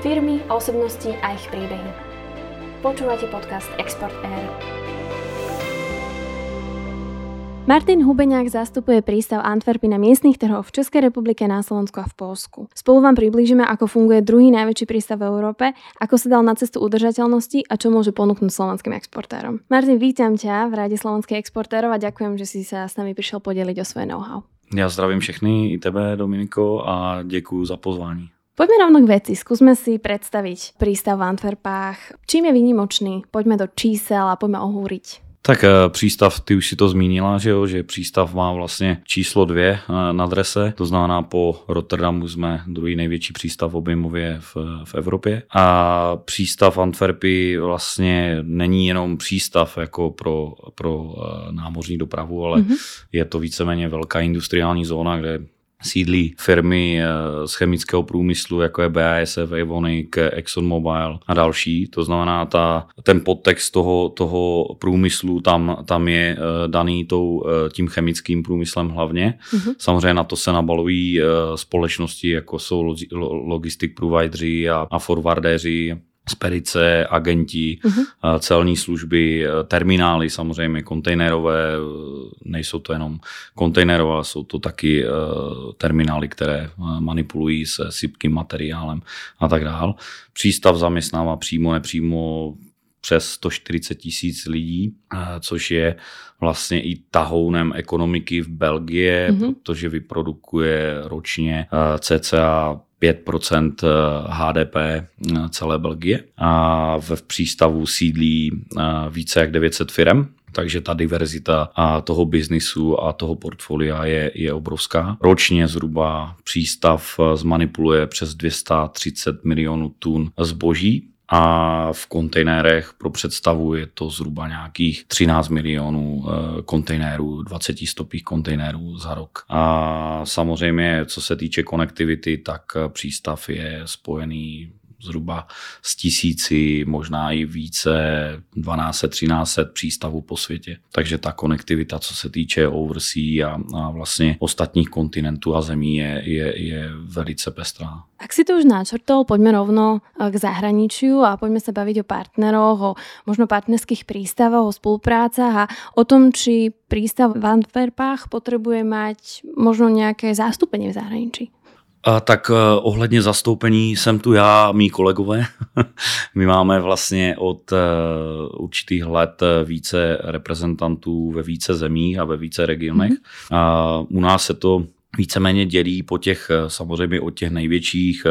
Firmy, osobnosti a ich príbehy. Počúvate podcast Export Air. Martin Hubeňák zastupuje prístav Antwerpy na miestnych trhoch v Českej republike, na Slovensku a v Polsku. Spolu vám priblížime, ako funguje druhý najväčší prístav v Európe, ako sa dal na cestu udržateľnosti a čo môže ponúknuť slovenským exportérom. Martin, vítam ťa v Ráde slovenských exportérov a ďakujem, že si sa s nami prišiel podeliť o svoje know-how. Já zdravím všechny, i tebe, Dominiko, a děkuji za pozvání. Poďme rovno k veci. Skúsme si predstaviť prístav v Antwerpách. Čím je výnimočný? Poďme do čísel a poďme ohúriť. Tak eh, přístav, ty už si to zmínila, že jo, že přístav má vlastně číslo dvě eh, na adrese, to znamená po Rotterdamu jsme druhý největší přístav objemově v, v Evropě a přístav Antwerpy vlastně není jenom přístav jako pro, pro eh, námořní dopravu, ale mm-hmm. je to víceméně velká industriální zóna, kde sídlí firmy eh, z chemického průmyslu, jako je BASF, Evonik, ExxonMobil a další. To znamená, ta, ten podtext toho, toho průmyslu tam, tam je eh, daný tou, eh, tím chemickým průmyslem hlavně. Mm-hmm. Samozřejmě na to se nabalují společnosti, jako jsou logistik provideři a, a forwardéři spedice, agenti, uh-huh. celní služby, eh, terminály samozřejmě, kontejnerové, eh, nejsou to jenom kontejnerové, ale jsou to taky terminály, které manipulují se sypkým materiálem a tak dále. Přístav zaměstnává přímo, nepřímo přes 140 tisíc lidí, což je vlastně i tahounem ekonomiky v Belgii, mm-hmm. protože vyprodukuje ročně cca 5% HDP celé Belgie. A v přístavu sídlí eh, více jak 900 firm, takže ta diverzita a toho biznisu a toho portfolia je, je obrovská. Ročně zhruba přístav eh, zmanipuluje přes 230 milionů tun zboží, a v kontejnerech pro představu je to zhruba nějakých 13 milionů eh, kontejnerů, 20 stopých kontejnerů za rok. A samozřejmě, co se týče konektivity, tak eh, přístav je spojený zhruba z tisíci, možná i více, 12, 13 přístavů po světě. Takže ta konektivita, co se týče oversea a, a vlastně ostatních kontinentů a zemí, je, je, je velice pestrá. Ak si to už načrtol, poďme rovno eh, k zahraničiu a poďme sa baviť o partneroch, o možno partnerských prístavoch, o spoluprácach a o tom, či prístav v Antwerpách potrebuje mať možno nejaké zástupenie v zahraničí. A tak eh, ohledně zastoupení jsem tu já, mý kolegové. My máme vlastně od eh, určitých let eh, více reprezentantů ve více zemích a ve více regionech. Mm-hmm. A u nás se to víceméně dělí po těch samozřejmě od těch největších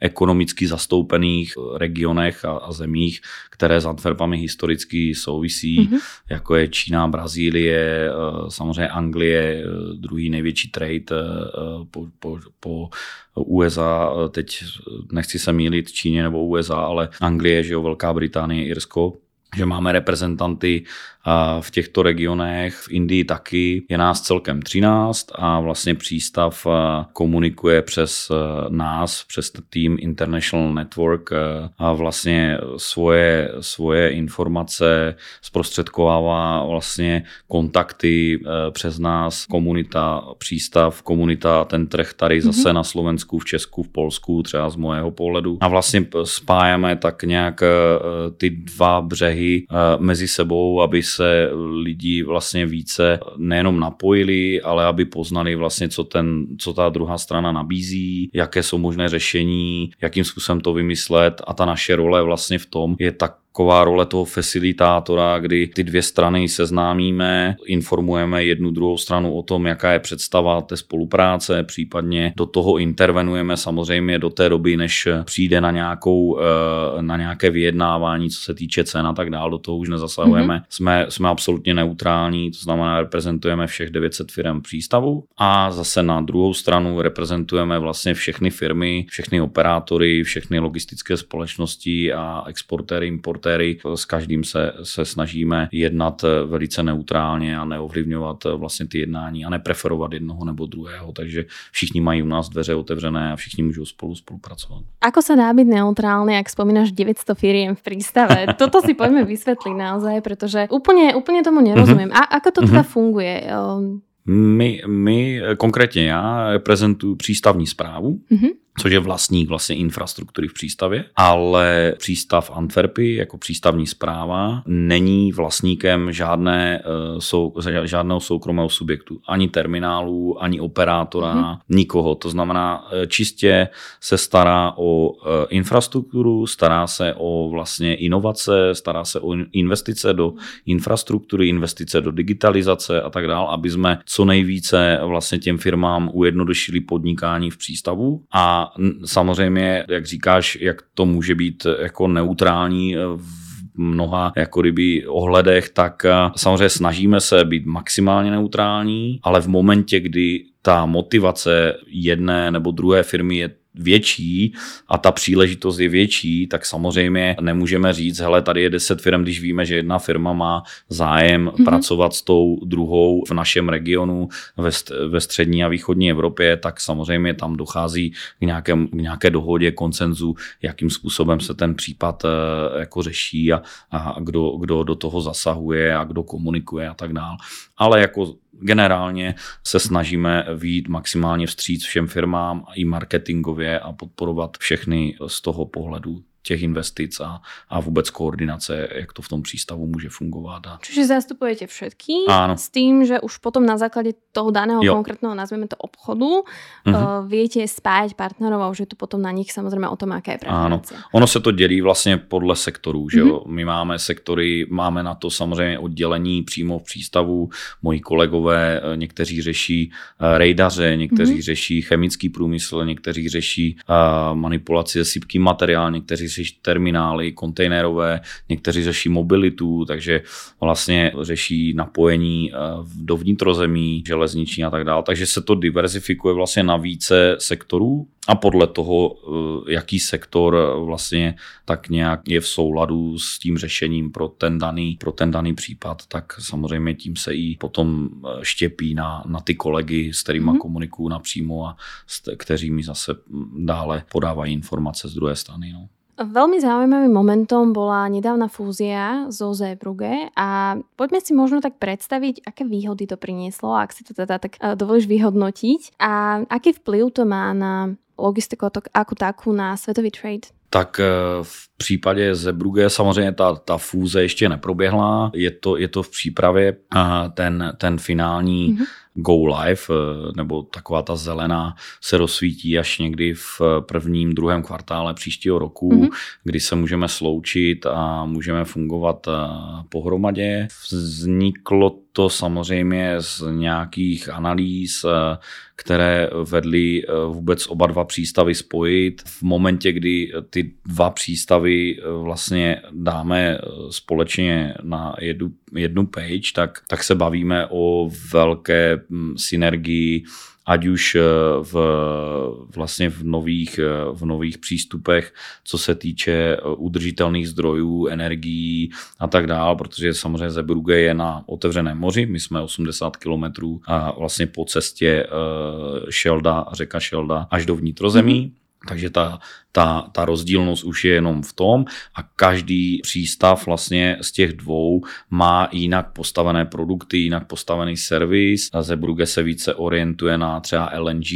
ekonomicky zastoupených regionech a, a zemích, které s Antwerpami historicky souvisí, mm-hmm. jako je Čína, Brazílie, samozřejmě Anglie, druhý největší trade po, po, po USA, teď nechci se mýlit Číně nebo USA, ale Anglie, že jo, Velká Británie, Irsko, že máme reprezentanty v těchto regionech, v Indii taky. Je nás celkem 13 a vlastně přístav komunikuje přes nás, přes tým International Network a vlastně svoje, svoje informace zprostředkovává vlastně kontakty přes nás, komunita, přístav, komunita, ten trh tady zase mm-hmm. na Slovensku, v Česku, v Polsku, třeba z mojeho pohledu. A vlastně spájáme tak nějak ty dva břehy mezi sebou, aby se lidi vlastně více nejenom napojili, ale aby poznali vlastně, co, ten, co ta druhá strana nabízí, jaké jsou možné řešení, jakým způsobem to vymyslet. A ta naše role vlastně v tom je tak taková role toho facilitátora, kdy ty dvě strany seznámíme, informujeme jednu druhou stranu o tom, jaká je představa té spolupráce, případně do toho intervenujeme samozřejmě do té doby, než přijde na, nějakou, eh, na nějaké vyjednávání, co se týče cen a tak dále, do toho už nezasahujeme. Mm-hmm. Jsme, jsme absolutně neutrální, to znamená, reprezentujeme všech 900 firm přístavu a zase na druhou stranu reprezentujeme vlastně všechny firmy, všechny operátory, všechny logistické společnosti a exportéry, importéry aktéry. S každým se, se snažíme jednat eh, velice neutrálně a neovlivňovat eh, vlastně ty jednání a nepreferovat jednoho nebo druhého. Takže všichni mají u nás dveře otevřené a všichni můžou spolu spolupracovat. Ako se dá být neutrálny, jak spomínáš 900 firiem v prístave? Toto si pojďme vysvětlit naozaj, protože úplně, úplně tomu nerozumím. A ako to teda funguje? My, my, konkrétně já, reprezentuju přístavní zprávu, mm-hmm což je vlastník vlastně infrastruktury v přístavě, ale přístav Antwerpy jako přístavní zpráva není vlastníkem žádné, eh, sou, žádného soukromého subjektu, ani terminálu, ani operátora, mm-hmm. nikoho. To znamená, eh, čistě se stará o eh, infrastrukturu, stará se o vlastně inovace, stará se o investice do infrastruktury, investice do digitalizace a tak dále, aby jsme co nejvíce vlastně těm firmám ujednodušili podnikání v přístavu a samozřejmě, jak říkáš, jak to může být jako neutrální v mnoha jako kdyby ohledech, tak eh, samozřejmě snažíme se být maximálně neutrální, ale v momentě, kdy ta motivace jedné nebo druhé firmy je větší a ta příležitost je větší, tak samozřejmě nemůžeme říct, hele, tady je 10 firm, když víme, že jedna firma má zájem mm-hmm. pracovat s tou druhou v našem regionu ve, ve střední a východní Evropě, tak samozřejmě tam dochází k, nějakém, k nějaké dohodě, koncenzu, jakým způsobem se ten případ eh, jako řeší a, a kdo, kdo do toho zasahuje a kdo komunikuje a tak dále. Ale jako generálně se snažíme výjít maximálně vstříc všem firmám i marketingově a podporovat všechny z toho pohledu těch investic a, a vůbec koordinace, jak to v tom přístavu může fungovat. A... Čiže zastupujete všetky Áno. s tým, že už potom na základě toho daného jo. konkrétneho, nazveme to obchodu, uh-huh. uh, viete spájať partnerov a už je to potom na nich samozřejmě o tom, jaké je preference. Ano. Ono se to dělí vlastně podle sektorů. Že uh-huh. My máme sektory, máme na to samozřejmě oddělení přímo v přístavu. Moji kolegové, eh, někteří řeší uh, rejdaře, někteří uh-huh. řeší chemický průmysl, někteří řeší uh, manipulaci se sypkým materiál, někteří řeší terminály kontejnerové, někteří řeší mobilitu, takže vlastně řeší napojení eh, do vnitrozemí, železniční a tak dále. Takže se to diverzifikuje vlastně na více sektorů a podle toho, eh, jaký sektor vlastně tak nějak je v souladu s tím řešením pro ten daný, pro ten daný případ, tak samozřejmě tím se i potom eh, štěpí na, na ty kolegy, s kterými mm-hmm. komunikuju napřímo a s, kteří mi zase dále podávají informace z druhé strany. No. Veľmi zaujímavým momentom bola nedávna fúzia zo Zebruge a poďme si možno tak predstaviť, aké výhody to prinieslo, ak si to teda tak uh, dovolíš vyhodnotiť a aký vplyv to má na logistiku ako takú na svetový trade. Tak eh, v případě Zebruge samozřejmě ta, ta fúze ještě neproběhla, je to, je to v přípravě ten, ten finální mm-hmm. Go live, eh, nebo taková ta zelená se rozsvítí až někdy v prvním, druhém kvartále příštího roku, mm-hmm. kdy se můžeme sloučit a můžeme fungovat eh, pohromadě. Vzniklo to samozřejmě z nějakých analýz, které vedly vůbec oba dva přístavy spojit. V momentě, kdy ty dva přístavy eh, vlastně dáme eh, společně na jednu, jednu page, tak, tak se bavíme o velké hm, synergii ať už eh, v, vlastně v nových, v nových přístupech, co se týče udržitelných zdrojů, energií a tak dále, protože samozřejmě Zeebrugge je na otevřeném moři, my jsme 80 kilometrů a vlastně po cestě Šelda, řeka Šelda až do vnitrozemí. Mm-hmm. Takže ta, ta, ta rozdílnost už je jenom v tom a každý přístav vlastně z těch dvou má jinak postavené produkty, jinak postavený servis. A Zeebrugge se více orientuje na třeba LNG,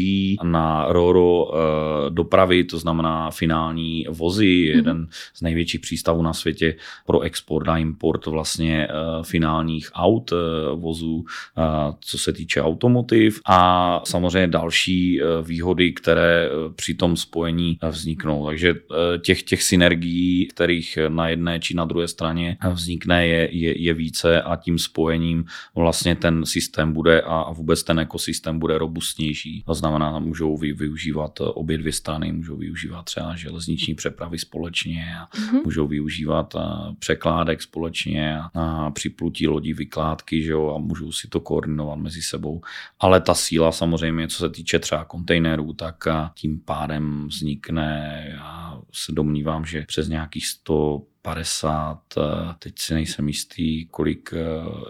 na RORO e, dopravy, to znamená finální vozy, mm-hmm. jeden z největších přístavů na světě pro export a import vlastně e, finálních aut, e, vozů, e, co se týče automotiv a samozřejmě další výhody, které při tom spojení vzniknou. Takže eh, těch, těch synergií, kterých na jedné či na druhé straně vznikne, je, je, je více a tím spojením vlastně ten systém bude a vůbec ten ekosystém bude robustnější. To znamená, můžou vy, využívat obě dvě strany, můžou využívat třeba železniční přepravy společně a mm-hmm. můžou využívat eh, překládek společně a, a připlutí lodí vykládky, že jo, a můžou si to koordinovat mezi sebou. Ale ta síla samozřejmě, co se týče třeba kontejnerů, tak tím pádem vznikne, já se domnívám, že přes nějakých 150, eh, teď si nejsem jistý, kolik eh,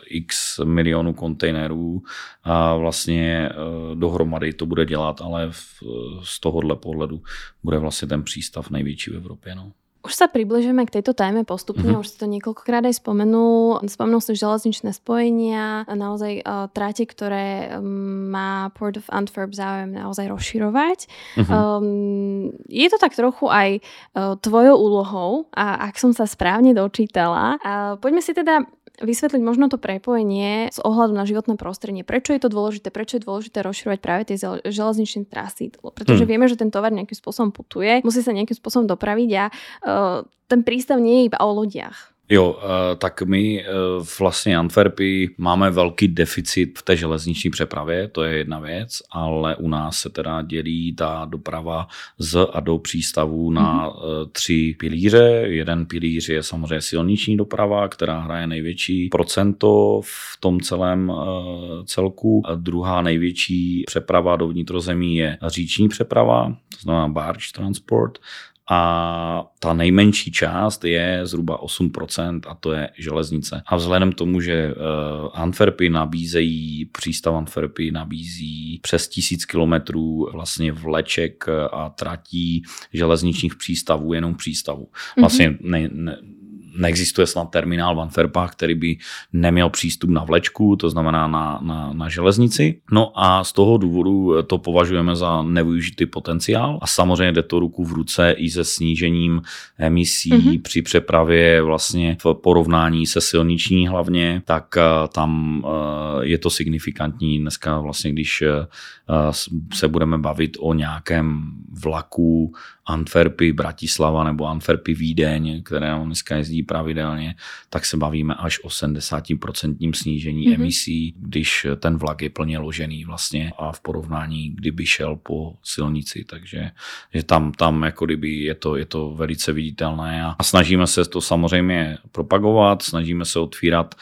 x milionů kontejnerů a vlastně eh, dohromady to bude dělat, ale z tohohle pohledu bude vlastně ten přístav největší v Evropě. No. Už sa približujeme k tejto téme postupne, mm-hmm. už si to niekoľkokrát aj spomenul. Spomenul si železničné spojenia, naozaj uh, tráte, ktoré um, má Port of Antwerp záujem naozaj rozširovať. Mm-hmm. Um, je to tak trochu aj uh, tvojou úlohou, a ak som sa správne dočítala. Uh, poďme si teda vysvetliť možno to prepojenie z ohľadu na životné prostredie. Prečo je to dôležité? Prečo je dôležité rozširovať práve tie železničné trasy? Pretože hmm. vieme, že ten tovar nejakým spôsobom putuje, musí sa nejakým spôsobom dopraviť a uh, ten prístav nie je iba o lodiach. Jo, eh, tak my eh, vlastně Antwerpy máme velký deficit v té železniční přepravě, to je jedna věc, ale u nás se teda dělí ta doprava z a do přístavů na mm-hmm. tři pilíře. Jeden pilíř je samozřejmě silniční doprava, která hraje největší procento v tom celém celku. A druhá největší přeprava do vnitrozemí je říční přeprava, to znamená barge transport a ta nejmenší část je zhruba 8% a to je železnice. A vzhledem k tomu, že eh, Antwerpy nabízejí, přístav Antwerpy nabízí přes tisíc kilometrů vlastně vleček a tratí železničních přístavů, jenom přístavů. Vlastně ne, ne, neexistuje snad terminál v Antwerpách, který by neměl přístup na vlečku, to znamená na, na, na železnici. No a z toho důvodu to považujeme za nevyužitý potenciál a samozřejmě jde to ruku v ruce i se snížením emisí mm-hmm. při přepravě vlastně v porovnání se silniční hlavně, tak eh, tam eh, je to signifikantní. Dneska vlastně, když eh, se budeme bavit o nějakém vlaku Antwerpy, Bratislava nebo Antwerpy, Vídeň, které dneska jezdí pravidelně, tak se bavíme až o 70% snížení mm-hmm. emisí, když ten vlak je plně ložený vlastně a v porovnání, kdyby šel po silnici. Takže že tam, tam jako kdyby je to, je to velice viditelné a, snažíme se to samozřejmě propagovat, snažíme se otvírat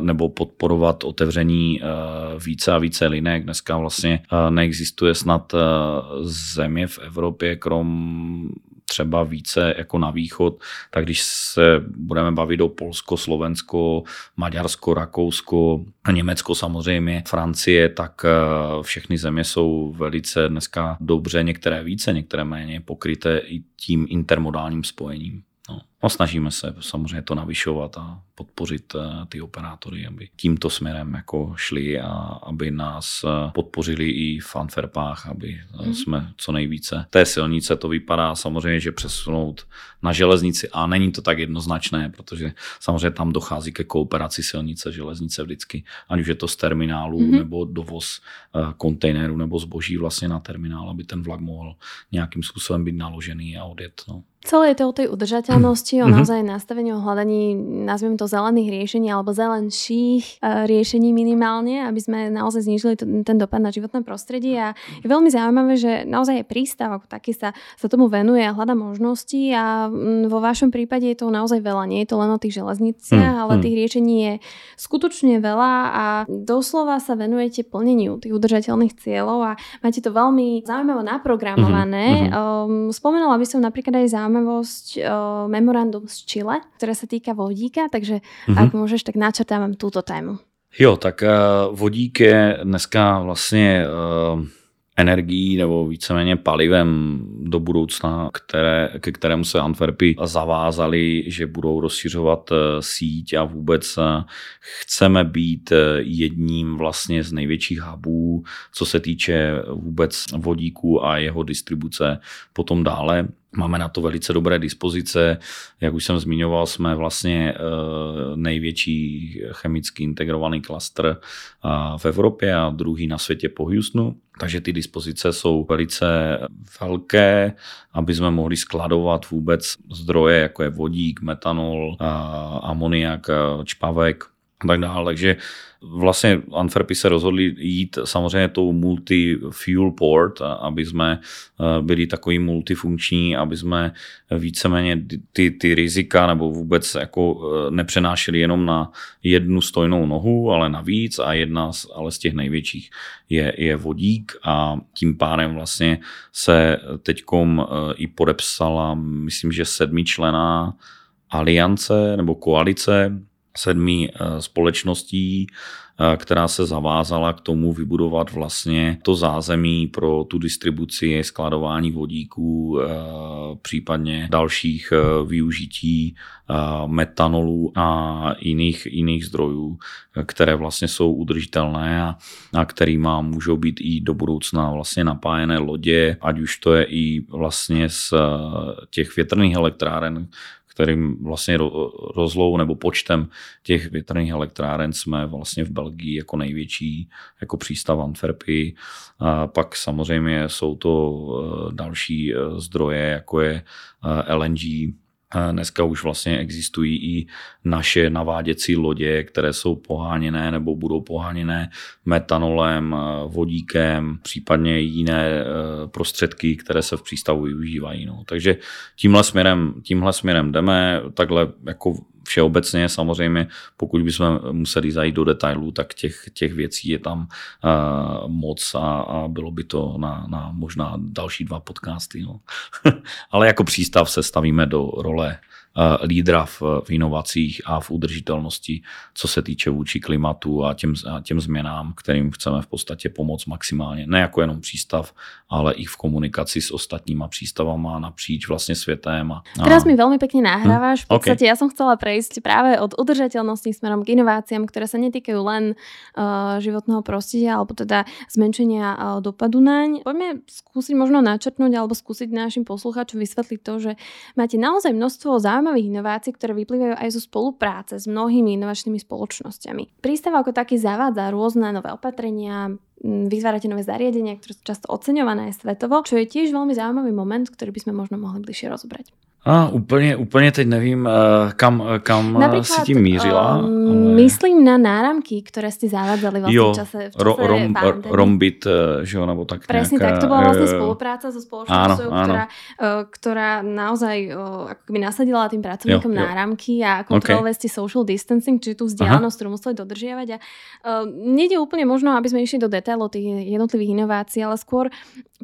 nebo podporovat otevření uh, více a více linek. Dneska vlastně uh, neexistuje snad země v Evropě, krom třeba více jako na východ, tak když se budeme bavit o Polsko, Slovensko, Maďarsko, Rakousko, Německo samozřejmě, Francie, tak eh, všechny země jsou velice dneska dobře, některé více, některé méně pokryté i tím intermodálním spojením. No. no snažíme se samozřejmě to navyšovat a podpořit eh, ty operátory, aby tímto směrem jako šli a aby nás eh, podpořili i v Antwerpách, aby mm. jsme co nejvíce. Té silnice to vypadá samozřejmě, že přesunout na železnici a není to tak jednoznačné, protože samozřejmě tam dochází ke kooperaci silnice, železnice vždycky, ať už je to z terminálu mm. nebo dovoz kontejnerů nebo zboží vlastně na terminál, aby ten vlak mohl nějakým způsobem být naložený a odjet. No. Celé je to o tej udržateľnosti, o mm-hmm. naozaj nastavení, o hľadaní, nazviem to zelených riešení alebo zelenších uh, riešení minimálne, aby sme naozaj znížili ten dopad na životné prostredie. A je veľmi zaujímavé, že naozaj je prístav ako taký sa, sa tomu venuje a hľada možnosti a mm, vo vašom prípade je to naozaj veľa. Nie je to len o tých železniciach, mm, ale mm. tých riešení je skutočne veľa a doslova sa venujete plneniu tých udržateľných cieľov a máte to veľmi zaujímavé naprogramované. Mm-hmm. Um, spomenula by som napríklad aj zaujímavé zaujímavosť uh, memorandum z Chile, ktoré sa týka vodíka, takže mm-hmm. ak môžeš, tak načrtávam túto tému. Jo, tak uh, vodík je dneska vlastně uh, energií nebo víceméně palivem do budoucna, které, ke kterému se Antwerpy zavázali, že budou rozšiřovat síť a vůbec chceme být jedním vlastně z největších hubů, co se týče vůbec vodíku a jeho distribuce potom dále. Máme na to velice dobré dispozice. Jak už jsem zmiňoval, jsme vlastně eh, největší chemicky integrovaný klastr eh, v Evropě a druhý na světě po Houstonu. Takže ty dispozice jsou velice velké, aby jsme mohli skladovat vůbec zdroje, jako je vodík, metanol, eh, amoniak, čpavek a tak dále. Takže vlastně Antwerpy se rozhodli jít samozřejmě tou multi-fuel port, aby jsme eh, byli takový multifunkční, aby jsme víceméně ty, ty rizika nebo vůbec jako eh, nepřenášeli jenom na jednu stojnou nohu, ale na víc a jedna z, ale z těch největších je, je vodík a tím pádem vlastně se teďkom eh, i podepsala, myslím, že sedmičlená aliance nebo koalice sedmi společností, která se zavázala k tomu vybudovat vlastně to zázemí pro tu distribuci, skladování vodíků, případně dalších využití metanolu a jiných, jiných zdrojů, které vlastně jsou udržitelné a, a kterýma můžou být i do budoucna vlastně napájené lodě, ať už to je i vlastně z těch větrných elektráren, kterým vlastně rozlou nebo počtem těch větrných elektráren jsme vlastně v Belgii jako největší jako přístav Antwerpy. A pak samozřejmě jsou to e, další e, zdroje, jako je e, LNG, Dneska už vlastně existují i naše naváděcí lodě, které jsou poháněné nebo budou poháněné metanolem, vodíkem, případně jiné prostředky, které se v přístavu využívají. No. Takže tímhle směrem, tímhle směrem jdeme, takhle jako všeobecně samozřejmě, pokud bychom museli zajít do detailů, tak těch, těch věcí je tam uh, moc a, a bylo by to na, na možná další dva podcasty. No. Ale jako přístav se stavíme do role lídra v, v inovacích a v udržitelnosti, co se týče vůči klimatu a těm, a těm změnám, kterým chceme v podstatě pomoct maximálně. Ne jako jenom přístav, ale i v komunikaci s ostatníma přístavama napříč vlastně světem. A, a... Teraz mi veľmi pekne nahrávaš. V podstate okay. ja som chcela prejsť práve od udržateľnosti smerom k inováciám, ktoré sa netýkajú len uh, životného prostredia alebo teda zmenšenia uh, dopadu naň. Poďme skúsiť možno načrtnúť alebo skúsiť našim poslucháčom vysvetliť to, že máte naozaj množstvo zaujímavých zaujímavých inovácií, ktoré vyplývajú aj zo spolupráce s mnohými inovačnými spoločnosťami. Prístav ako taký zavádza rôzne nové opatrenia, vytvárate nové zariadenia, ktoré sú často oceňované aj svetovo, čo je tiež veľmi zaujímavý moment, ktorý by sme možno mohli bližšie rozobrať. A úplně, úplně teď nevím, eh, kam, eh, kam eh, Napríklad, si tím mířila. Um, ale... Myslím na náramky, které jste zavádzali vlastně jo, v čase, v čase ro, rom, Rombit, že jo, nebo tak Presne nějaká, tak, to byla vlastně spolupráca so spoločnosťou, ktorá, ktorá naozaj ako keby nasadila tým pracovníkom jo, jo. náramky a kontrolovali okay. social distancing, čiže tú vzdialenosť, ktorú museli dodržiavať. A uh, nejde úplne možno, aby sme išli do detailov tých jednotlivých inovácií, ale skôr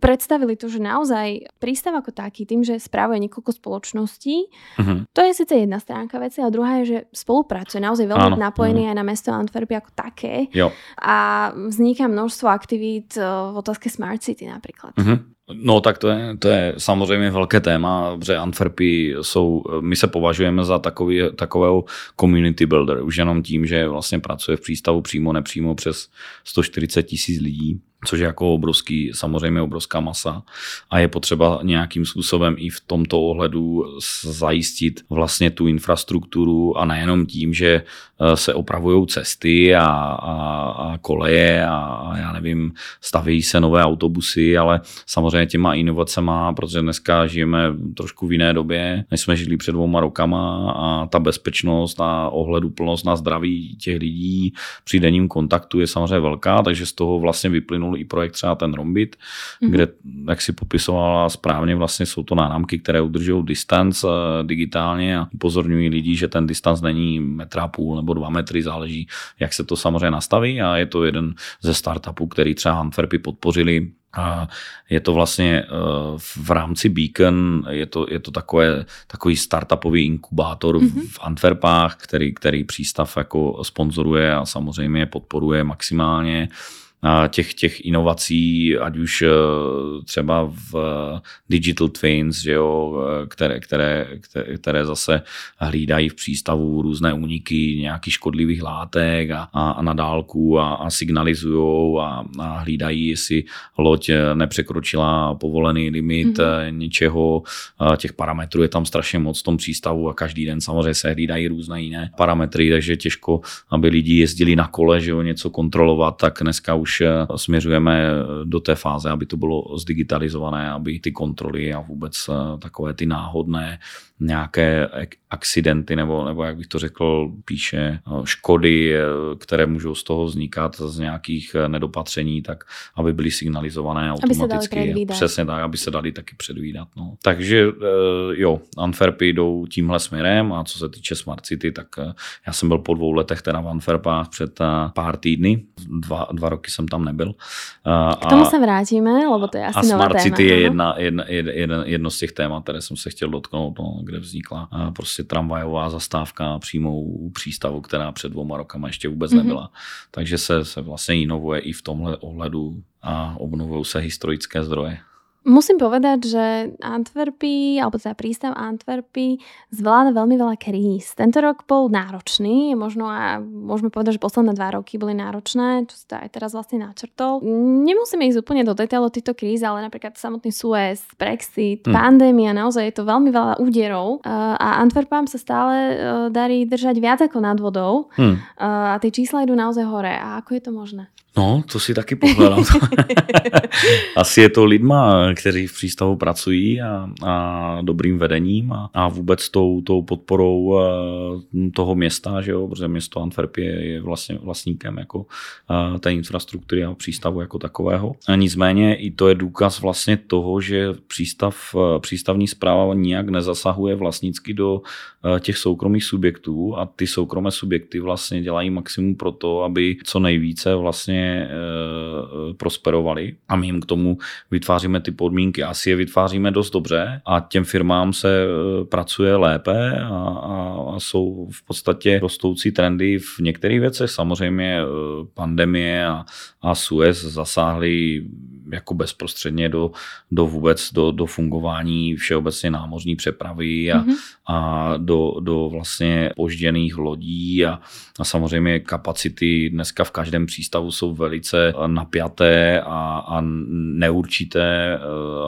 predstavili to, že naozaj prístav ako taký, tým, že správuje niekoľko spoločností, uh-huh. to je síce jedna stránka veci, a druhá je, že spolupracuje naozaj veľmi Áno. napojený uh-huh. aj na mesto Antwerpy ako také. Jo. A vzniká množstvo aktivít eh, v otázke Smart City napríklad. Uh-huh. No tak to je, to je samozřejmě velké téma, protože Antwerpy jsou, my se považujeme za takový, takového community builder, už jenom tím, že vlastně pracuje v přístavu přímo, nepřímo přes 140 tisíc lidí což je jako obrovský, samozřejmě obrovská masa. A je potřeba nějakým způsobem i v tomto ohledu zajistit vlastně tu infrastrukturu a nejenom tím, že eh, se opravují cesty a, a, a koleje a, a já nevím, staví se nové autobusy, ale samozřejmě těma inovacema, protože dneska žijeme trošku v jiné době, než jsme žili před dvouma rokama a ta bezpečnost a ohleduplnost na zdraví těch lidí při denním kontaktu je samozřejmě velká, takže z toho vlastně vyplynul i projekt třeba ten Rombit, mm-hmm. kde, jak si popisovala správně, vlastně jsou to náramky, které udržují distanc eh, digitálně a upozorňují lidi, že ten distanc není metra půl nebo dva metry, záleží, jak se to samozřejmě nastaví a je to jeden ze startupů, který třeba Antwerpy podpořili a je to vlastně eh, v rámci Beacon, je to, je to takové, takový startupový inkubátor mm-hmm. v Antwerpách, který, který přístav jako sponzoruje a samozřejmě podporuje maximálně těch, těch inovací, ať už eh, třeba v eh, digital twins, že jo, eh, které, které, které zase hlídají v přístavu různé úniky nějakých škodlivých látek a, a, a na dálku a, a signalizují a, a hlídají, jestli loď nepřekročila povolený limit mm-hmm. něčeho. Těch parametrů je tam strašně moc v tom přístavu a každý den samozřejmě se hlídají různé jiné parametry, takže těžko, aby lidi jezdili na kole, že jo, něco kontrolovat, tak dneska už už eh, směřujeme do té fáze, aby to bylo zdigitalizované, aby ty kontroly a vůbec eh, takové ty náhodné nějaké accidenty, nebo, nebo jak bych to řekl, píše eh, škody, které můžou z toho vznikat z nějakých nedopatření, tak aby byly signalizované automaticky. Aby se Přesně tak, aby se dali taky předvídat. No. Takže jo, Antwerpy jdou tímhle směrem a co se týče Smart City, tak já jsem byl po dvou letech teda v Antwerpách před pár týdny, dva, dva roky jsem tam nebyl. K tomu a, se vrátíme, lebo to je asi A Smart téma, City je jedna, jedna, jedna, jedno z těch témat, které jsem se chtěl dotknout, no, kde vznikla prostě tramvajová zastávka přímo u přístavu, která před dvouma rokama ještě vůbec mm-hmm. nebyla. Takže se, se vlastně inovuje i v tomhle ohledu a obnovují se historické zdroje. Musím povedať, že Antwerpy, alebo teda prístav Antwerpy zvláda veľmi veľa kríz. Tento rok bol náročný, možno a môžeme povedať, že posledné dva roky boli náročné, čo to aj teraz vlastne načrtol. Nemusíme ísť úplne do detailov týchto kríz, ale napríklad samotný Suez, Brexit, hmm. pandémia, naozaj je to veľmi veľa úderov a Antwerpám sa stále e, darí držať viac ako nad vodou hmm. a tie čísla idú naozaj hore. A ako je to možné? No, to si taky pohledám. Asi je to lidma, kteří v přístavu pracují a, a dobrým vedením a, a vůbec tou, tou podporou eh, toho města, že jo, protože město Antwerp je, je vlastně vlastníkem jako eh, té infrastruktury a přístavu jako takového. A nicméně i to je důkaz vlastně toho, že přístav, eh, přístavní zpráva nijak nezasahuje vlastnicky do těch soukromých subjektů a ty soukromé subjekty vlastně dělají maximum pro to, aby co nejvíce vlastně prosperovali a my jim k tomu vytváříme ty podmínky. Asi je vytváříme dost dobře a těm firmám se e, pracuje lépe a, a, a jsou v podstatě rostoucí trendy v některých věcech. Samozřejmě e, pandemie a, a Suez zasáhly jako bezprostředně do, do vůbec do, do fungování všeobecně námořní přepravy a, mm-hmm. a do, do vlastně požděných lodí a, a samozřejmě kapacity dneska v každém přístavu jsou velice napjaté a, a neurčité, eh,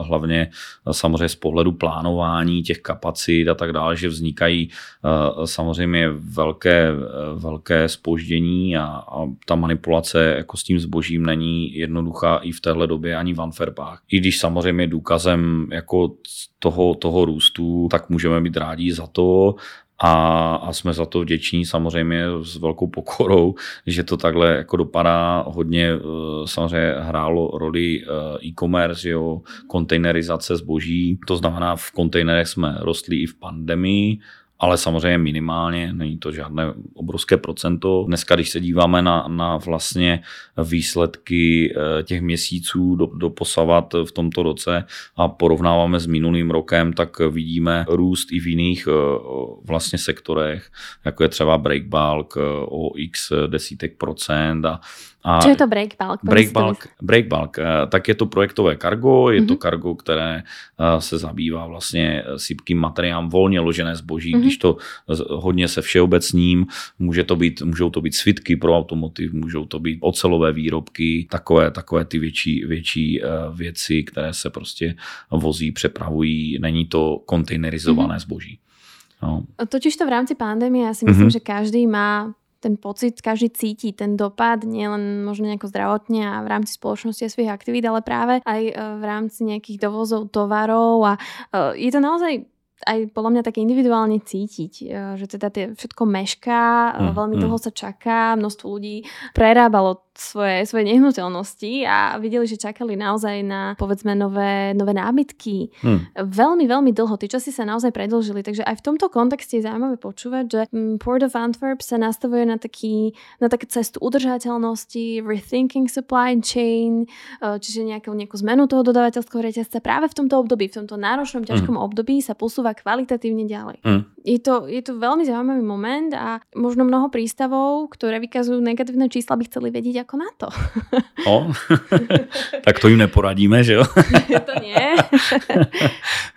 hlavně samozřejmě z pohledu plánování těch kapacit a tak dále, že vznikají eh, samozřejmě velké, velké spoždění a, a ta manipulace jako s tím zbožím není jednoduchá i v téhle době ani v Antwerpách. I když samozřejmě důkazem jako toho, toho růstu, tak můžeme být rádi za to, a, a jsme za to vděční samozřejmě s velkou pokorou, že to takhle jako dopadá. Hodně eh, samozřejmě hrálo roli eh, e-commerce, jo, kontejnerizace zboží. To znamená, v kontejnerech jsme rostli i v pandemii, ale samozřejmě minimálně, není to žádné obrovské procento. Dneska, když se díváme na, na vlastně výsledky eh, těch měsíců do, do posavat v tomto roce a porovnáváme s minulým rokem, tak vidíme růst i v jiných eh, vlastně sektorech, jako je třeba breakbulk eh, o x desítek procent a a Co je to break bulk? Break bulk, break bulk, eh, tak je to projektové kargo, je mm-hmm. to mhm. kargo, které eh, se zabývá vlastně eh, sypkým materiálem, volně ložené zboží, mm-hmm. když to hodně se všeobecním, může to být, můžou to být svitky pro automotiv, můžou to být ocelové výrobky, takové, takové ty větší, větší věci, které se prostě vozí, přepravují, není to kontejnerizované mm-hmm. zboží. No. Totiž to v rámci pandémie, já si myslím, mm-hmm. že každý má ten pocit každý cíti, ten dopad, nielen možno nejako zdravotne a v rámci spoločnosti a svojich aktivít, ale práve aj e, v rámci nejakých dovozov tovarov a e, je to naozaj aj podľa mňa také individuálne cítiť, e, že teda tie všetko mešká, mm, veľmi mm. dlho sa čaká, množstvo ľudí prerábalo svoje, svoje nehnuteľnosti a videli, že čakali naozaj na povedzme nové, nové nábytky. Hmm. Veľmi, veľmi dlho. Tie časy sa naozaj predlžili. Takže aj v tomto kontexte je zaujímavé počúvať, že mm, Port of Antwerp sa nastavuje na, taký, na takú cestu udržateľnosti, rethinking supply chain, e, čiže nejakú, nejakú zmenu toho dodávateľského reťazca práve v tomto období, v tomto náročnom, ťažkom hmm. období sa posúva kvalitatívne ďalej. Hmm. Je, to, je to veľmi zaujímavý moment a možno mnoho prístavov, ktoré vykazujú negatívne čísla, by chceli vedieť, ako na to. O, tak to jim neporadíme, že jo? to nie.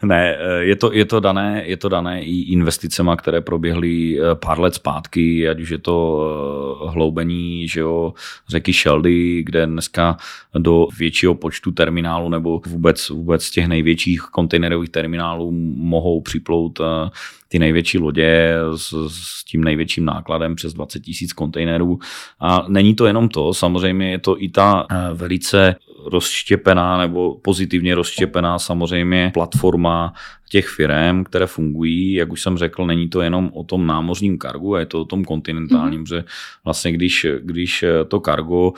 ne, je to, je, to dané, je to dané i investicema, které proběhly eh, pár let zpátky, ať už je to eh, hloubení že jo, řeky Sheldy, kde dneska do většího počtu terminálů nebo vůbec, vůbec těch největších kontejnerových terminálů mohou připlout eh, ty největší lodě s, s tím největším nákladem přes 20 tisíc kontejnerů. A není to jenom to, samozřejmě je to i ta eh, velice rozštěpená nebo pozitivně rozštěpená samozřejmě platforma těch firm, které fungují. Jak už jsem řekl, není to jenom o tom námořním kargu, je to o tom kontinentálním, mm-hmm. že vlastně když, když to kargo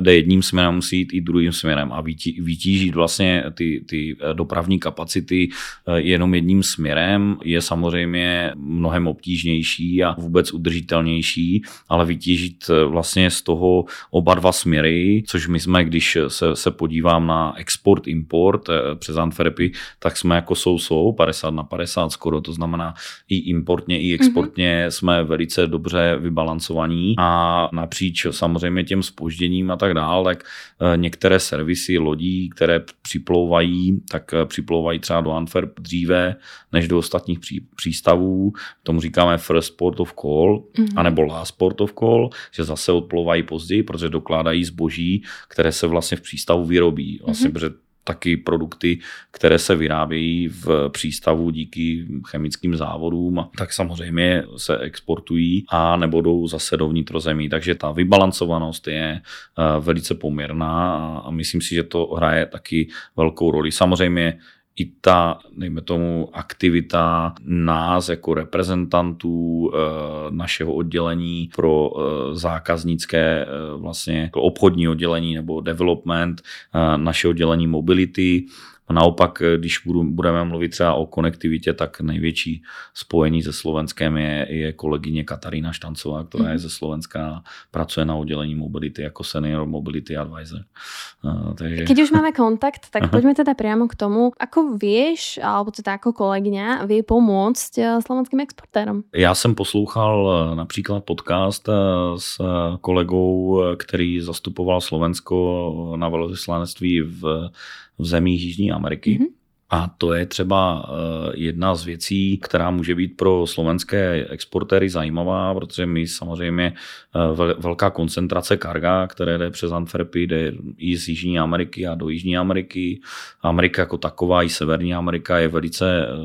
jde jedním směrem, musí jít i druhým směrem a vytížit vlastně ty, ty dopravní kapacity jenom jedním směrem je samozřejmě mnohem obtížnější a vůbec udržitelnější, ale vytížit vlastně z toho oba dva směry, což my jsme, když se, se podívám na export, import eh, přes Antwerpy, tak jsme jako jsou, jsou 50 na 50 skoro, to znamená i importně, i exportně mm-hmm. jsme velice dobře vybalancovaní a napříč samozřejmě těm spožděním a tak dál, tak eh, některé servisy lodí, které připlouvají, tak eh, připlouvají třeba do Antwerp dříve než do ostatních pří, přístavů. Tomu říkáme first port of call, mm-hmm. anebo last port of call, že zase odplouvají později, protože dokládají zboží, které se vlastně v přístavu vyrobí. Vlastně, mm-hmm. protože taky produkty, které se vyrábějí v přístavu díky chemickým závodům, tak samozřejmě se exportují a nebo jdou zase do vnitrozemí. Takže ta vybalancovanost je eh, velice poměrná a myslím si, že to hraje taky velkou roli. Samozřejmě i ta, dejme tomu, aktivita nás jako reprezentantů e, našeho oddělení pro e, zákaznické e, vlastně obchodní oddělení nebo development, naše oddělení mobility, a naopak, eh, když budu, budeme mluvit třeba o konektivitě, tak největší spojení se Slovenskem je, je kolegyně Katarína Štancová, která je mhm. ze Slovenska, pracuje na oddělení mobility jako senior mobility advisor. Uh, takže... Keď už máme kontakt, tak poďme teda priamo k tomu, ako vieš, alebo teda ako kolegyňa vie pomôcť eh, slovenským exportérom. Já jsem poslouchal například podcast s kolegou, který zastupoval Slovensko na velvyslanectví v v zemích Jižní Ameriky. Mm-hmm. A to je třeba eh, jedna z věcí, která může být pro slovenské exportéry zajímavá, protože my samozřejmě eh, velká koncentrace karga, které jde přes Antwerpy, jde i z Jižní Ameriky a do Jižní Ameriky. Amerika jako taková, i Severní Amerika je velice eh,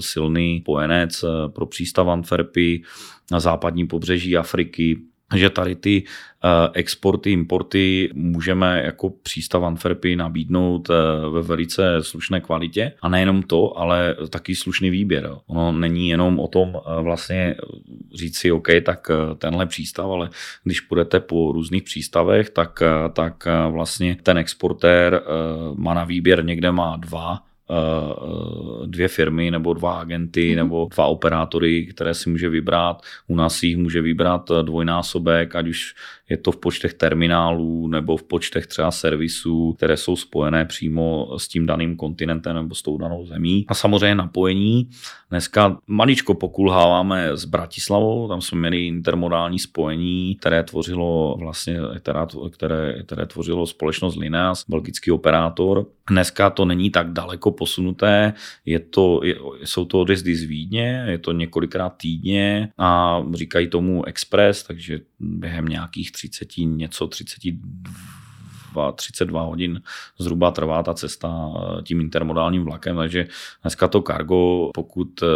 silný pojenec pro přístav Antwerpy na západní pobřeží Afriky že tady ty eh, exporty, importy můžeme jako přístav Antwerpy nabídnout eh, ve velice slušné kvalitě. A nejenom to, ale taky slušný výběr. Ono není jenom o tom eh, vlastně říct si, OK, tak tenhle přístav, ale když půjdete po různých přístavech, tak, tak vlastně ten exportér má na výběr, někde má dva, dvě firmy nebo dva agenty mm-hmm. nebo dva operátory, které si může vybrat. U nás jich může vybrat eh, dvojnásobek, ať už je to v počtech terminálů nebo v počtech třeba servisů, které jsou spojené přímo s tím daným kontinentem nebo s tou danou zemí. A samozřejmě napojení. Dneska maličko pokulháváme s Bratislavou, tam jsme měli intermodální spojení, které tvořilo vlastně, které, které, které tvořilo společnost Lineas, belgický operátor. Dneska to není tak daleko posunuté, je to, je, jsou to odjezdy z Vídně, je to několikrát týdně a říkají tomu Express, takže během nějakých 30 něco, 32 32 hodin zhruba trvá ta cesta eh, tím intermodálním vlakem, takže dneska to kargo, pokud eh,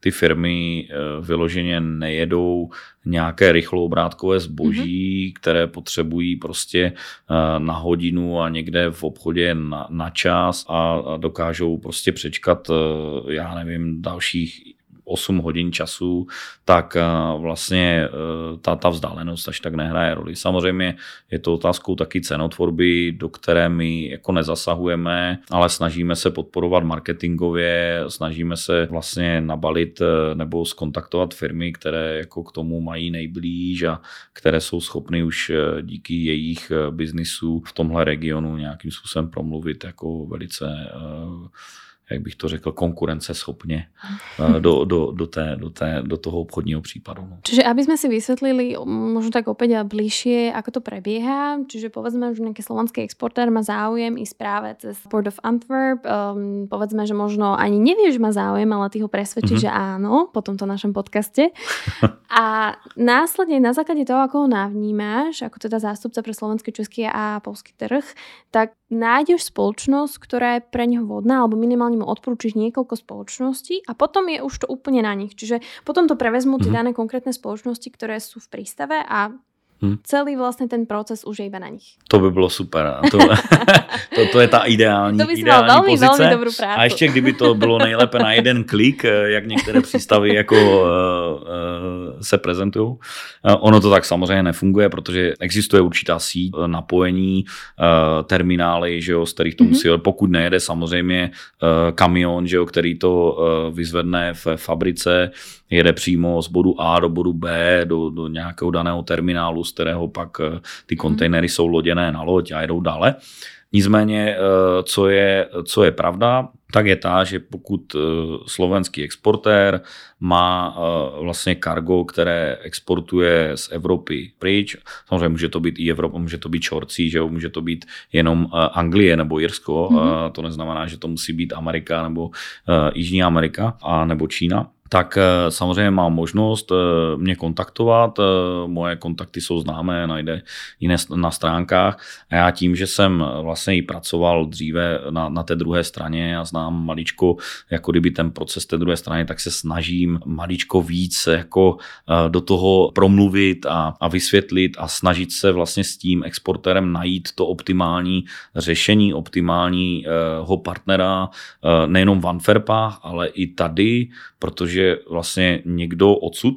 ty firmy eh, vyloženě nejedou nějaké rychloobrátkové zboží, mm-hmm. které potřebují prostě na hodinu a někde v obchodě na, na čas a dokážou prostě přečkat, já nevím, dalších 8 hodin času, tak eh, vlastně eh, ta, ta vzdálenost až tak nehraje roli. Samozřejmě je to otázkou taky cenotvorby, do které my jako nezasahujeme, ale snažíme se podporovat marketingově, snažíme se vlastně nabalit eh, nebo skontaktovat firmy, které jako k tomu mají nejblíž a které jsou schopny už díky jejich biznisu v tomhle regionu nějakým způsobem promluvit jako velice jak bych to řekl, konkurenceschopně eh, do, do, do, té, do, té, do toho obchodního případu. No. Čiže aby jsme si vysvětlili možno tak opäť a bližšie, ako to prebieha, čiže povedzme, že nejaký slovenský exportér má záujem ísť práve cez Port of Antwerp, um, povedzme, že možno ani nevie, že má záujem, ale ty ho presvedčí, mm-hmm. že áno, po tomto našom podcaste. a následne na základe toho, ako ho navnímáš, ako teda zástupca pre slovenský, český a polský trh, tak nájdeš spoločnosť, ktorá je pre neho vodná, alebo minimálne mu odporúčiš niekoľko spoločností a potom je už to úplne na nich. Čiže potom to prevezmú tie mm-hmm. dané konkrétne spoločnosti, ktoré sú v prístave a Hmm. Celý vlastně ten proces už je iba na nich. To by bylo super. To, to, to je ta ideální, to by ideální velmi, pozice. Velmi dobrou práci. A ještě kdyby to bylo nejlépe na jeden klik, eh, jak některé přístavy jako uh, uh, se prezentují. Uh, ono to tak samozřejmě nefunguje, protože existuje určitá síť napojení, uh, terminály, že jo, z kterých to mm-hmm. musí, pokud nejede samozřejmě uh, kamion, že jo, který to uh, vyzvedne v fabrice, jede přímo z bodu A do bodu B, do, do nějakého daného terminálu, z kterého pak eh, ty mhm. kontejnery jsou loděné na loď a jedou dále. Nicméně, eh, co je, co je pravda, tak je ta, že pokud eh, slovenský exportér má vlastně kargo, které exportuje z Evropy pryč, samozřejmě může to být i Evropa, může to být Čorcí, že jo, může to být jenom Anglie nebo Jirsko, mm-hmm. to neznamená, že to musí být Amerika nebo Jižní Amerika a nebo Čína, tak eh, samozřejmě mám možnost eh, mě kontaktovat. Eh, moje kontakty jsou známé, najde jiné na stránkách. A já tím, že jsem vlastně i pracoval dříve na, na té druhé straně a znám maličko, jako kdyby ten proces té druhé strany, tak se snažím maličko víc jako do toho promluvit a, a vysvětlit a snažit se vlastně s tím exportérem najít to optimální řešení, optimálního partnera nejenom v Antwerpách, ale i tady, protože že vlastně někdo odsud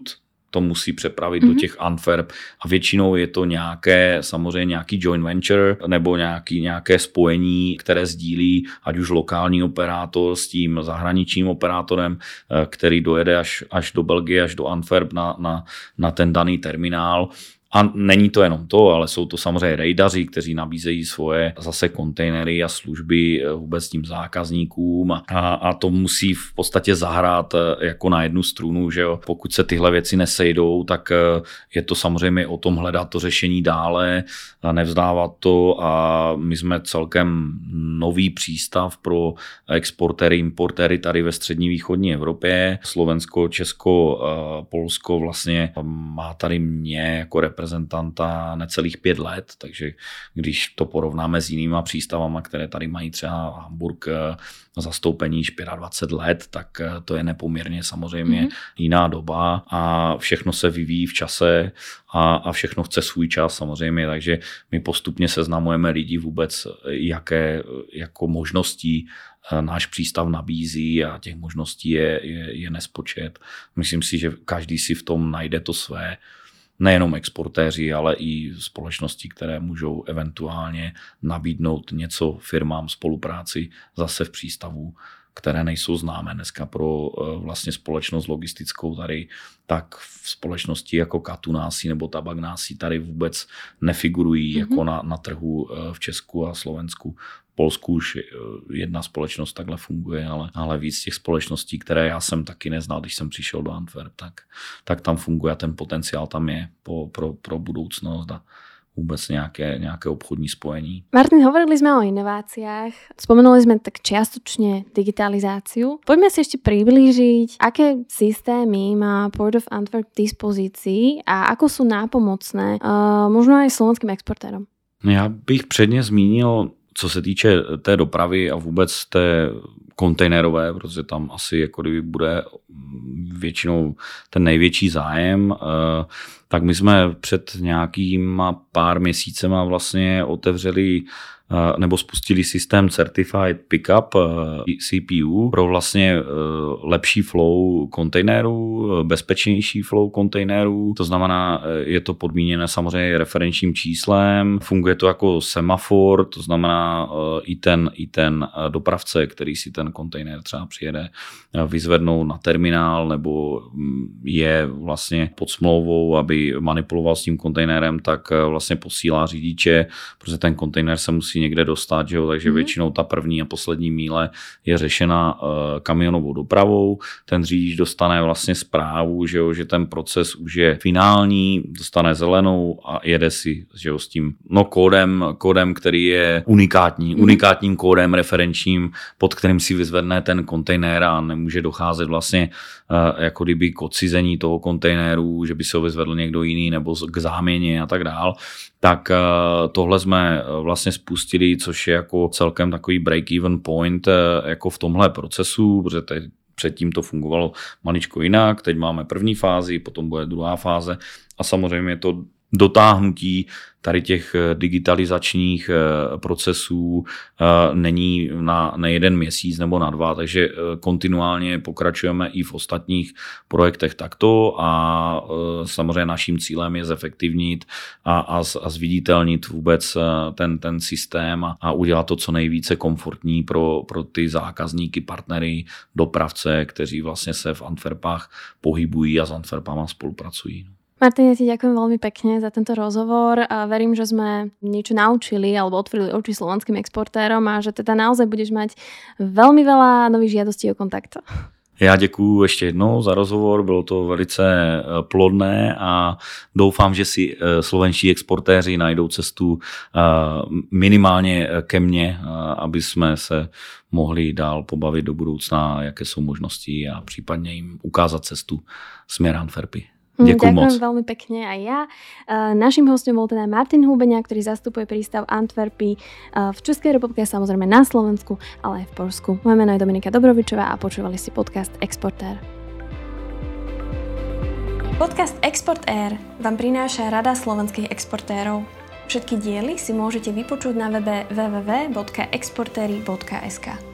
to musí přepravit mm-hmm. do mhm. těch Antwerp a většinou je to nějaké, samozřejmě nějaký joint venture nebo nějaký, nějaké spojení, které sdílí ať už lokální operátor s tím zahraničním operátorem, eh, který dojede až, až do Belgie, až do Antwerp na, na, na ten daný terminál a není to jenom to, ale jsou to samozřejmě rejdaři, kteří nabízejí svoje zase kontejnery a služby eh, vůbec tím zákazníkům a, a to musí v podstatě zahrát eh, jako na jednu strunu, že jo. Pokud se tyhle věci nesejdou, tak eh, je to samozřejmě o tom hledat to řešení dále a nevzdávat to a my jsme celkem nový přístav pro exportéry, importéry tady ve střední východní Evropě. Slovensko, Česko, Polsko vlastně má tady mě jako reprezentativní reprezentanta necelých pět let, takže když to porovnáme s jinýma přístavama, které tady mají třeba Hamburg eh, zastoupení již 25 let, tak eh, to je nepoměrně samozřejmě mm-hmm. jiná doba a všechno se vyvíjí v čase a, a všechno chce svůj čas samozřejmě, takže my postupně seznamujeme lidi vůbec, jaké jako možností eh, náš přístav nabízí a těch možností je, je, je nespočet. Myslím si, že každý si v tom najde to své nejenom exportéři, ale i společnosti, které můžou eventuálně nabídnout něco firmám spolupráci zase v přístavu, které nejsou známé dneska pro eh, vlastně společnost logistickou tady, tak v společnosti jako Katunásí nebo Tabaknásí tady vůbec nefigurují mm-hmm. jako na, na trhu eh, v Česku a Slovensku. Polsku už eh, jedna společnost takhle funguje, ale, ale víc těch společností, které já jsem taky neznal, když jsem přišel do Antwerp, tak, tak tam funguje a ten potenciál tam je po, pro, pro budoucnost a vůbec nějaké, nějaké obchodní spojení. Martin, hovorili jsme o inováciách, spomenuli jsme tak čiastočne digitalizáciu. Pojďme si ještě přiblížit, aké systémy má Port of Antwerp k dispozícii a ako jsou nápomocné uh, možno aj slovenským exportérom. Já bych předně zmínil co se týče té dopravy a vůbec té kontejnerové, protože tam asi jako kdyby bude většinou ten největší zájem, eh, tak my jsme před nějakýma pár měsícema vlastně otevřeli nebo spustili systém Certified Pickup CPU pro vlastně e, lepší flow kontejnerů, bezpečnější flow kontejnerů. To znamená, je to podmíněné samozřejmě referenčním číslem, funguje to jako semafor, to znamená i ten, i ten dopravce, který si ten kontejner třeba přijede vyzvednout na terminál nebo mm, je vlastně pod smlouvou, aby manipuloval s tím kontejnerem, tak vlastně posílá řidiče, protože ten kontejner se musí někde dostat, že jo? takže mm-hmm. většinou ta první a poslední míle je řešena uh, kamionovou dopravou. Ten řidič dostane vlastně zprávu, že, jo? že ten proces už je finální, dostane zelenou a jede si že jo? s tím no, kódem, kódem, který je unikátní, mm-hmm. unikátním kódem referenčním, pod kterým si vyzvedne ten kontejner a nemůže docházet vlastně uh, jako kdyby k odcizení toho kontejneru, že by se ho vyzvedl někdo jiný nebo k záměně a tak dál tak uh, tohle jsme vlastně spustili což je jako celkem takový break-even point eh, jako v tomhle procesu, protože teď předtím to fungovalo maličko jinak, teď máme první fázi, potom bude druhá fáze a samozřejmě to dotáhnutí tady těch eh, digitalizačních eh, procesů eh, není na, na jeden měsíc nebo na dva, takže kontinuálně pokračujeme i v ostatních projektech takto a samozřejmě naším cílem je zefektivnit a, a, a zviditelnit vůbec ten, ten systém a, a udělat to co nejvíce komfortní pro, pro ty zákazníky, partnery, dopravce, kteří vlastně se v Antwerpách pohybují a s Antwerpama spolupracují. Martin, ja ti ďakujem veľmi pekne za tento rozhovor a verím, že sme niečo naučili alebo otvorili oči slovenským exportérom a že teda naozaj budeš mať veľmi veľa nových žiadostí o kontakt. Já děkuji ještě jednou za rozhovor, bylo to velice eh, plodné a doufám, že si eh, slovenští exportéři najdou cestu eh, minimálně ke mně, aby jsme se mohli dál pobavit do budoucna, jaké jsou možnosti a případně jim ukázat cestu směr Antwerpy. Ďakujem, Ďakujem moc. veľmi pekne aj ja. Našim hostom bol teda Martin Hubenia, ktorý zastupuje prístav Antwerpy v Českej republike, samozrejme na Slovensku, ale aj v Polsku. Moje meno je Dominika Dobrovičová a počúvali si podcast Exportér. Podcast Export Air vám prináša Rada slovenských exportérov. Všetky diely si môžete vypočuť na webe www.exportery.sk.